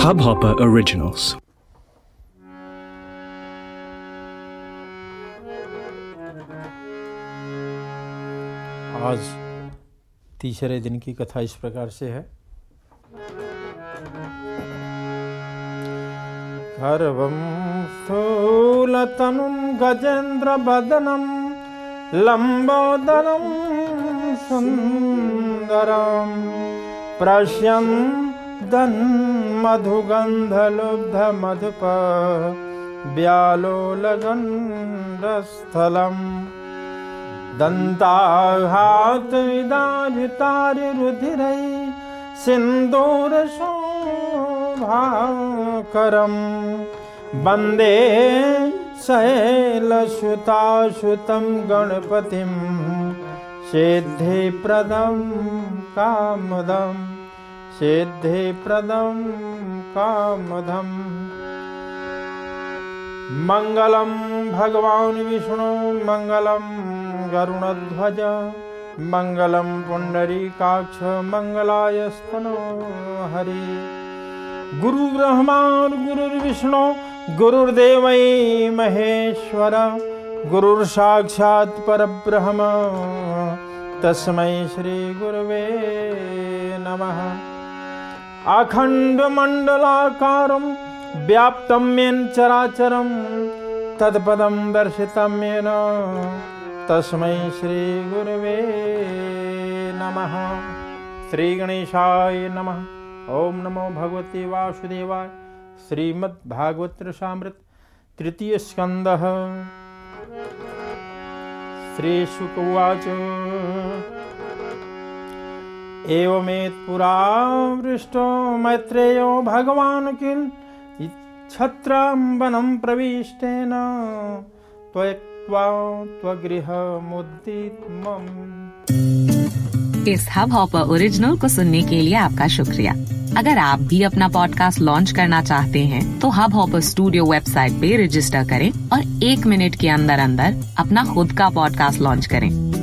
Hubhopper Originals. आज तीसरे दिन की कथा इस प्रकार से है गर्वं स्थूलतनुं गजेन्द्रवदनं लम्बोदरं सुन्दरं पश्यन्दन्मधुगन्धलुब्धमधुप व्यालोलगण्डस्थलम् दन्ताघातविदारितारिरुधिरै सिन्दूरशोभाकरं वंदे शैलसुतासुतं गणपतिं सिद्धिप्रदं कामदं सिद्धिप्रदं कामदम् मङ्गलं भगवान् विष्णु, मङ्गलं गरुणध्वज, मङ्गलं पुण्डरीकाक्ष मङ्गलाय स्तनो हरि। गुरुब्रह्मा गुरुर्विष्णु, गुरुर्देवै महेश्वर, गुरुर्साक्षात् परब्रह्म। तस्मै श्रीगुरवे नमः। अखण्डमण्डलाकारं व्याप्तं येन चराचरं तत्पदं दर्शितं येन। तस्मै श्रीगुरवे नमः। श्रीगणेशाय नमः। ॐ नमो भगवते वासुदेवाय। श्रीमद्भागवतरसामृत तृतीयस्कन्दः श्रीशुक उवाच। एवमेत्पुरा वृष्टो मैत्रेयो भगवान् किल छत्रं वनं प्रविष्टेन त्वगृहमुद्दितमम् इस हब हॉपर ओरिजिनल को सुनने के लिए आपका शुक्रिया। अगर आप भी अपना पॉडकास्ट लॉन्च करना चाहते हैं, तो हब हॉपर स्टूडियो वेबसाइट पे रजिस्टर करें और एक मिनट के अंदर अंदर अपना खुद का पॉडकास्ट लॉन्च करें।